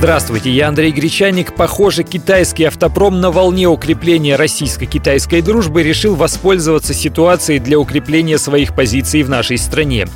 Здравствуйте, я Андрей Гречаник. Похоже, китайский автопром на волне укрепления российско-китайской дружбы решил воспользоваться ситуацией для укрепления своих позиций в нашей стране.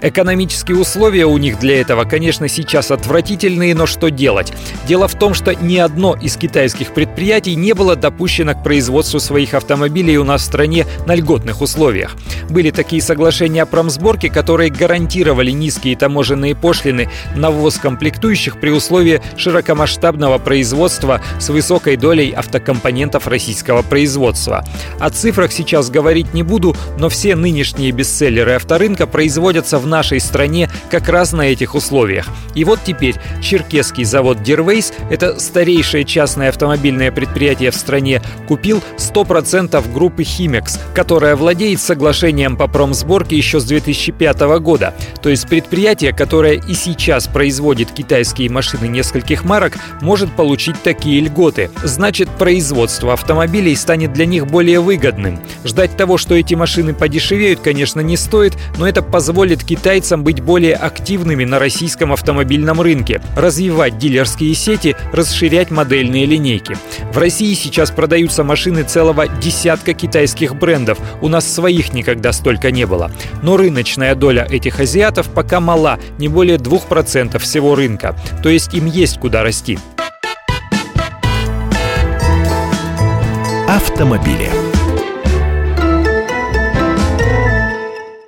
Экономические условия у них для этого, конечно, сейчас отвратительные, но что делать? Дело в том, что ни одно из китайских предприятий не было допущено к производству своих автомобилей у нас в стране на льготных условиях. Были такие соглашения о промсборке, которые гарантировали низкие таможенные пошлины на ввоз комплектующих при условии широкомасштабного производства с высокой долей автокомпонентов российского производства. О цифрах сейчас говорить не буду, но все нынешние бестселлеры авторынка производятся в нашей стране как раз на этих условиях. И вот теперь черкесский завод Дервейс, это старейшее частное автомобильное предприятие в стране, купил 100% группы Химекс, которая владеет соглашением по промсборке еще с 2005 года. То есть предприятие, которое и сейчас производит китайские машины нескольких марок, может получить такие льготы. Значит, производство автомобилей станет для них более выгодным. Ждать того, что эти машины подешевеют, конечно, не стоит, но это позволит китайцам быть более активными на российском автомобильном рынке, развивать дилерские сети, расширять модельные линейки. В России сейчас продаются машины целого десятка китайских брендов. У нас своих никогда столько не было. Но рыночная доля этих азиатов пока мала, не более 2% всего рынка. То есть им есть куда расти. Автомобили.